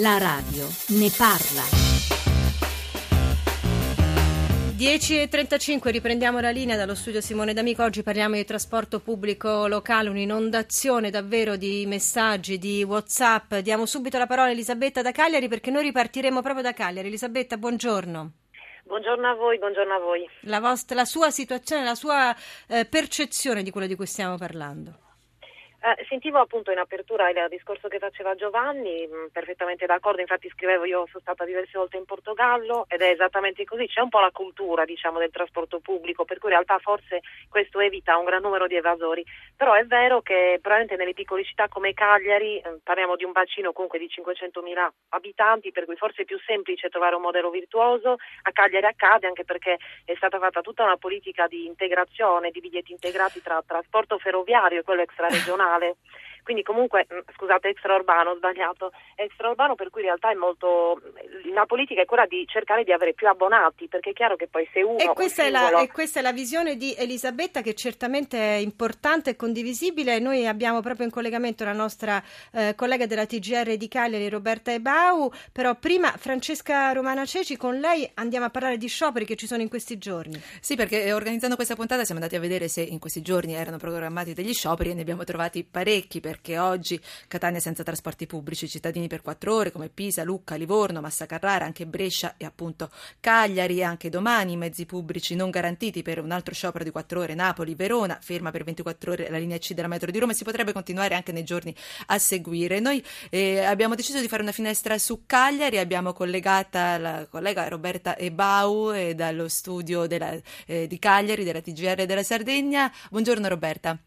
La radio ne parla. 10.35 riprendiamo la linea dallo studio Simone D'Amico. Oggi parliamo di trasporto pubblico locale, un'inondazione davvero di messaggi, di Whatsapp. Diamo subito la parola a Elisabetta da Cagliari perché noi ripartiremo proprio da Cagliari. Elisabetta, buongiorno. Buongiorno a voi, buongiorno a voi. La, vostra, la sua situazione, la sua eh, percezione di quello di cui stiamo parlando. Eh, sentivo appunto in apertura il discorso che faceva Giovanni, mh, mm, perfettamente d'accordo, infatti scrivevo io sono stata diverse volte in Portogallo ed è esattamente così, c'è un po' la cultura diciamo del trasporto pubblico, per cui in realtà forse questo evita un gran numero di evasori, però è vero che probabilmente nelle piccole città come Cagliari, eh, parliamo di un bacino comunque di 500.000 abitanti, per cui forse è più semplice trovare un modello virtuoso, a Cagliari accade anche perché è stata fatta tutta una politica di integrazione, di biglietti integrati tra trasporto ferroviario e quello extraregionale regionale. Quindi comunque, mm, scusate, extraurbano, ho sbagliato, extraurbano per cui in realtà è molto, la politica è quella di cercare di avere più abbonati, perché è chiaro che poi se uno... E questa, singolo... è, la, e questa è la visione di Elisabetta che certamente è importante e condivisibile. Noi abbiamo proprio in collegamento la nostra eh, collega della TGR di Cagliari, Roberta Ebau, però prima Francesca Romana Ceci, con lei andiamo a parlare di scioperi che ci sono in questi giorni. Sì, perché eh, organizzando questa puntata siamo andati a vedere se in questi giorni erano programmati degli scioperi e ne abbiamo trovati parecchi perché oggi Catania senza trasporti pubblici, cittadini per quattro ore come Pisa, Lucca, Livorno, Massa Carrara, anche Brescia e appunto Cagliari, anche domani mezzi pubblici non garantiti per un altro sciopero di quattro ore, Napoli, Verona, ferma per 24 ore la linea C della metro di Roma e si potrebbe continuare anche nei giorni a seguire. Noi eh, abbiamo deciso di fare una finestra su Cagliari, abbiamo collegata la collega Roberta Ebau eh, dallo studio della, eh, di Cagliari, della TGR della Sardegna. Buongiorno Roberta.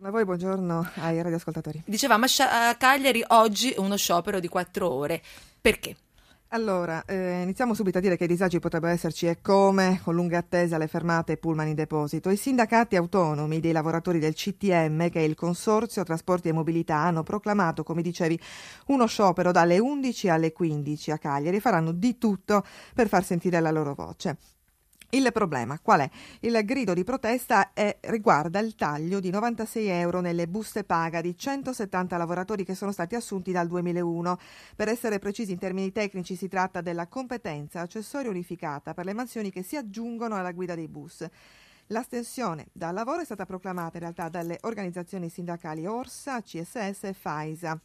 Buongiorno a voi, buongiorno ai radioascoltatori. Dicevamo a Cagliari oggi uno sciopero di quattro ore. Perché? Allora, eh, iniziamo subito a dire che i disagi potrebbero esserci e come, con lunghe attese alle fermate e pullman in deposito. I sindacati autonomi dei lavoratori del CTM, che è il Consorzio Trasporti e Mobilità, hanno proclamato, come dicevi, uno sciopero dalle 11 alle 15 a Cagliari e faranno di tutto per far sentire la loro voce. Il problema qual è? Il grido di protesta è, riguarda il taglio di 96 euro nelle buste paga di 170 lavoratori che sono stati assunti dal 2001. Per essere precisi in termini tecnici si tratta della competenza accessoria unificata per le mansioni che si aggiungono alla guida dei bus. L'astensione dal lavoro è stata proclamata in realtà dalle organizzazioni sindacali Orsa, CSS e FAISA.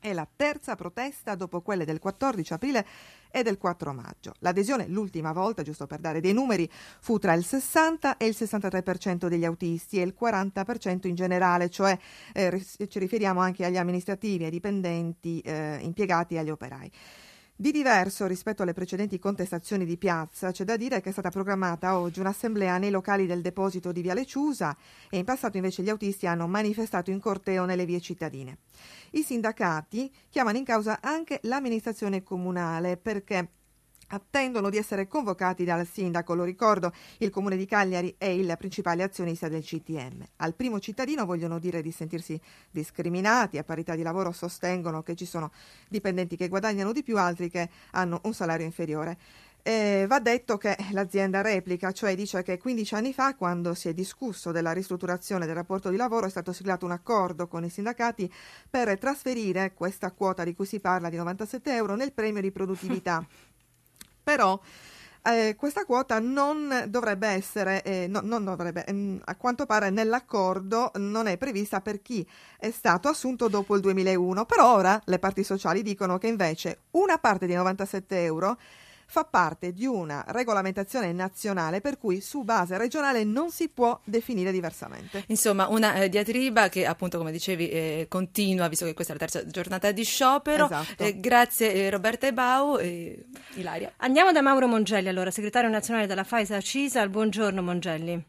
È la terza protesta dopo quelle del 14 aprile e del 4 maggio. L'adesione l'ultima volta, giusto per dare dei numeri, fu tra il 60 e il 63% degli autisti e il 40% in generale, cioè eh, ci riferiamo anche agli amministrativi, ai dipendenti, eh, impiegati e agli operai. Di diverso rispetto alle precedenti contestazioni di piazza, c'è da dire che è stata programmata oggi un'assemblea nei locali del deposito di Viale Ciusa e in passato invece gli autisti hanno manifestato in corteo nelle vie cittadine. I sindacati chiamano in causa anche l'amministrazione comunale perché attendono di essere convocati dal sindaco. Lo ricordo, il comune di Cagliari è il principale azionista del CTM. Al primo cittadino vogliono dire di sentirsi discriminati, a parità di lavoro sostengono che ci sono dipendenti che guadagnano di più, altri che hanno un salario inferiore. Eh, va detto che l'azienda replica, cioè dice che 15 anni fa, quando si è discusso della ristrutturazione del rapporto di lavoro, è stato siglato un accordo con i sindacati per trasferire questa quota di cui si parla di 97 euro nel premio di produttività. Però eh, questa quota non dovrebbe essere, eh, no, non dovrebbe, ehm, a quanto pare nell'accordo non è prevista per chi è stato assunto dopo il 2001, però ora le parti sociali dicono che invece una parte di 97 euro fa parte di una regolamentazione nazionale per cui su base regionale non si può definire diversamente. Insomma, una eh, diatriba che appunto, come dicevi, eh, continua, visto che questa è la terza giornata di sciopero. Esatto. Eh, grazie eh, Roberta Ebau e Ilaria. Andiamo da Mauro Mongelli, allora, segretario nazionale della FAISA CISA. Buongiorno Mongelli.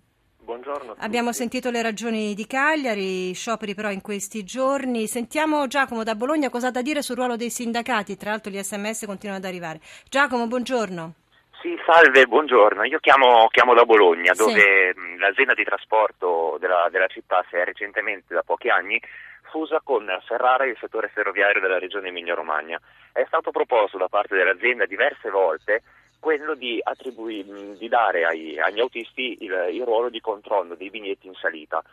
Buongiorno. Abbiamo sentito le ragioni di Cagliari, scioperi però in questi giorni. Sentiamo Giacomo da Bologna cosa ha da dire sul ruolo dei sindacati, tra l'altro gli sms continuano ad arrivare. Giacomo, buongiorno. Sì, salve, buongiorno. Io chiamo, chiamo da Bologna, dove sì. l'azienda di trasporto della, della città si è recentemente, da pochi anni, fusa con Ferrara e il settore ferroviario della regione Emilia-Romagna. È stato proposto da parte dell'azienda diverse volte quello di, attribuire, di dare ai, agli autisti il, il, ruolo di controllo dei biglietti in salita.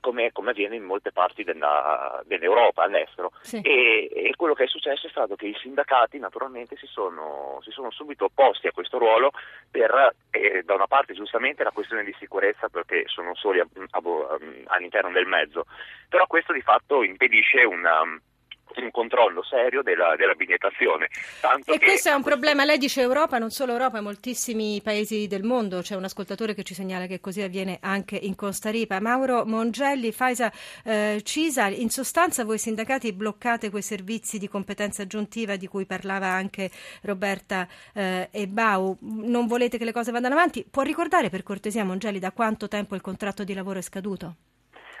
come, come, avviene in molte parti della, dell'Europa, all'estero. Sì. E, e, quello che è successo è stato che i sindacati naturalmente si sono, si sono subito opposti a questo ruolo per, eh, da una parte giustamente la questione di sicurezza perché sono soli a, a, a, all'interno del mezzo, però questo di fatto impedisce una un controllo serio della, della bigliettazione. e questo è un problema, lei dice Europa, non solo Europa, moltissimi paesi del mondo, c'è un ascoltatore che ci segnala che così avviene anche in Costa Rica. Mauro Mongelli, Faisa eh, Cisa, in sostanza voi sindacati bloccate quei servizi di competenza aggiuntiva di cui parlava anche Roberta eh, Ebau, non volete che le cose vadano avanti? Può ricordare per cortesia Mongelli da quanto tempo il contratto di lavoro è scaduto?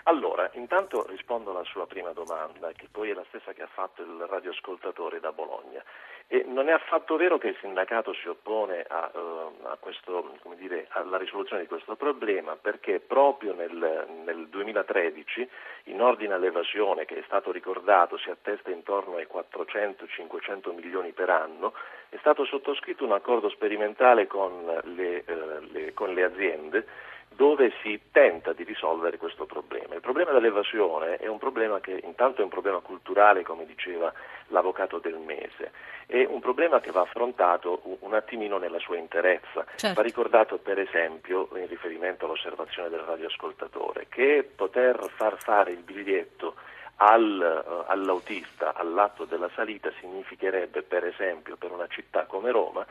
Allora, intanto rispondo alla sua prima domanda, che poi è la stessa che ha fatto il radioascoltatore da Bologna. E non è affatto vero che il sindacato si oppone a, uh, a questo, dire, alla risoluzione di questo problema, perché proprio nel, nel 2013, in ordine all'evasione che è stato ricordato si attesta intorno ai 400-500 milioni per anno, è stato sottoscritto un accordo sperimentale con le, uh, le, con le aziende dove si tenta di risolvere questo problema. Il problema dell'evasione è un problema che intanto è un problema culturale, come diceva l'avvocato del mese, è un problema che va affrontato un attimino nella sua interezza. Certo. Va ricordato per esempio, in riferimento all'osservazione del radioascoltatore, che poter far fare il biglietto al, uh, all'autista all'atto della salita significherebbe per esempio per una città come Roma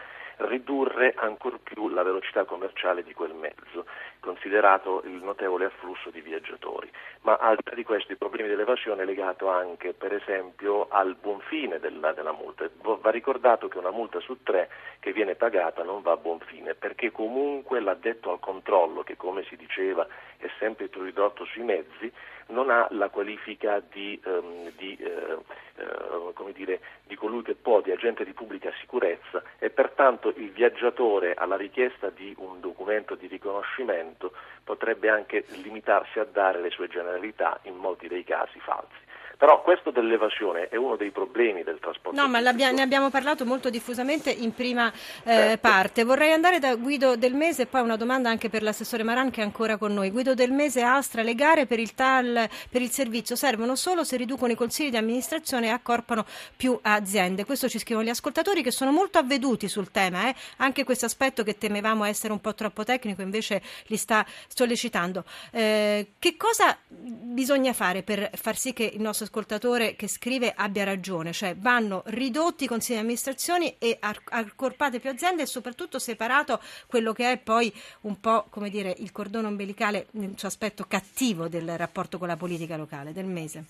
ridurre ancor più la velocità commerciale di quel mezzo, considerato il notevole afflusso di viaggiatori. Ma al di là di questo, i problemi dell'evasione è legato anche, per esempio, al buon fine della, della multa. Va ricordato che una multa su tre che viene pagata non va a buon fine, perché comunque l'addetto al controllo, che come si diceva è sempre più ridotto sui mezzi, non ha la qualifica di, um, di, uh, uh, dire, di, colui che può, di agente di pubblica sicurezza e pertanto il viaggiatore alla richiesta di un documento di riconoscimento potrebbe anche limitarsi a dare le sue generalità, in molti dei casi falsi. Però questo dell'evasione è uno dei problemi del trasporto. No, ma ne abbiamo parlato molto diffusamente in prima eh, certo. parte. Vorrei andare da Guido Del Mese e poi una domanda anche per l'assessore Maran che è ancora con noi. Guido Del Mese, Astra, le gare per il TAL, per il servizio servono solo se riducono i consigli di amministrazione e accorpano più aziende. Questo ci scrivono gli ascoltatori che sono molto avveduti sul tema. Eh? Anche questo aspetto che temevamo essere un po' troppo tecnico invece li sta sollecitando. Eh, che cosa bisogna fare per far sì che il nostro ascoltatore che scrive abbia ragione, cioè vanno ridotti i consigli di amministrazione e accorpate più aziende e soprattutto separato quello che è poi un po' come dire il cordone ombelicale nel suo aspetto cattivo del rapporto con la politica locale del mese.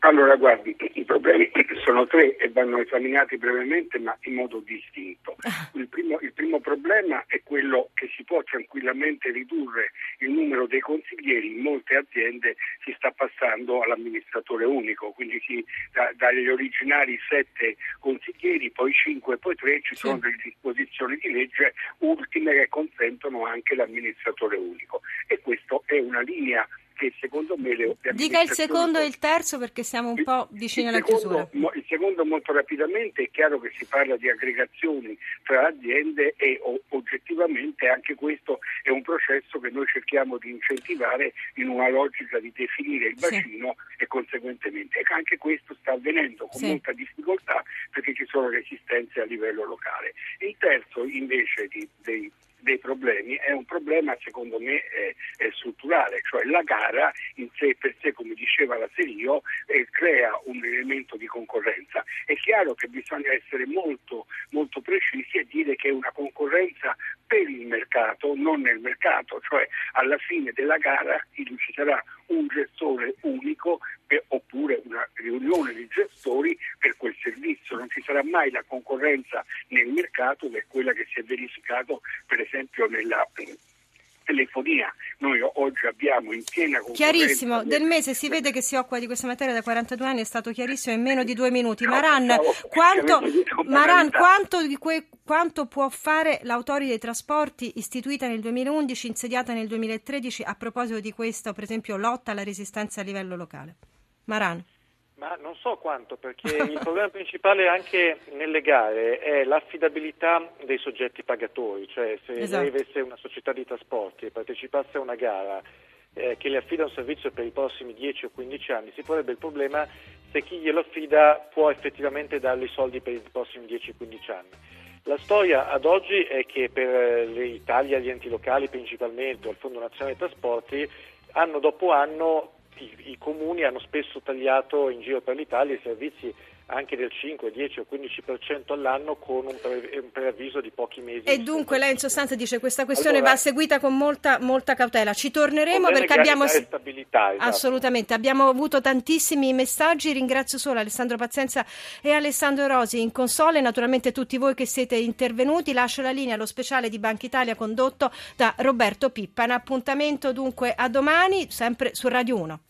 Allora, guardi, problemi sono tre e vanno esaminati brevemente ma in modo distinto. Ah. Il primo, il primo, problema è quello che si può tranquillamente ridurre il numero dei consiglieri. In molte aziende si sta passando all'amministratore unico, quindi si, da, dagli originari sette consiglieri, poi cinque, poi tre, ci sono delle disposizioni di legge ultime che consentono anche l'amministratore unico. E questa è una linea che secondo me le, le Dica il secondo e il terzo perché siamo un po' vicini alla chiusura. Il secondo molto rapidamente è chiaro che si parla di aggregazioni tra aziende e o, oggettivamente anche questo è un processo che noi cerchiamo di incentivare in una logica di definire il bacino sì. e conseguentemente anche questo sta avvenendo con sì. molta difficoltà perché ci sono resistenze a livello locale. Il terzo invece di, dei dei problemi è un problema secondo me è, è strutturale, cioè la gara in sé per sé, come diceva la Serio, eh, crea un elemento di concorrenza. È chiaro che bisogna essere molto, molto precisi e dire che è una concorrenza per il mercato, non nel mercato, cioè alla fine della gara ci sarà un gestore unico per, oppure una riunione di gestori per quel servizio, non ci sarà mai la concorrenza nel mercato che è quella che si è verificato per esempio nella telefonia. Noi oggi abbiamo in piena concorrenza... Chiarissimo, del mese si vede che si occupa di questa materia da 42 anni, è stato chiarissimo in meno di due minuti. Maran, quanto, Maran quanto, que, quanto, può fare l'Autorità dei Trasporti istituita nel 2011, insediata nel 2013 a proposito di questa, per esempio, lotta alla resistenza a livello locale? Maran. Ma non so quanto, perché il problema principale anche nelle gare è l'affidabilità dei soggetti pagatori, cioè se esatto. lei avesse una società di trasporti e partecipasse a una gara eh, che le affida un servizio per i prossimi 10 o 15 anni, si porrebbe il problema se chi glielo affida può effettivamente dargli i soldi per i prossimi 10 o 15 anni. La storia ad oggi è che per eh, l'Italia, gli enti locali principalmente, o il Fondo Nazionale dei Trasporti, anno dopo anno i, i comuni hanno spesso tagliato in giro per l'Italia i servizi anche del 5, 10 o 15% all'anno con un, pre- un, preavviso di pochi mesi. E dunque lei in sostanza dice che questa questione allora, va seguita con molta, molta cautela. Ci torneremo perché abbiamo... Stabilità, esatto. Assolutamente, abbiamo avuto tantissimi messaggi, ringrazio solo Alessandro Pazienza e Alessandro Rosi in console, naturalmente tutti voi che siete intervenuti, lascio la linea allo speciale di Banca Italia condotto da Roberto Pippa. Un appuntamento dunque a domani, sempre su Radio 1.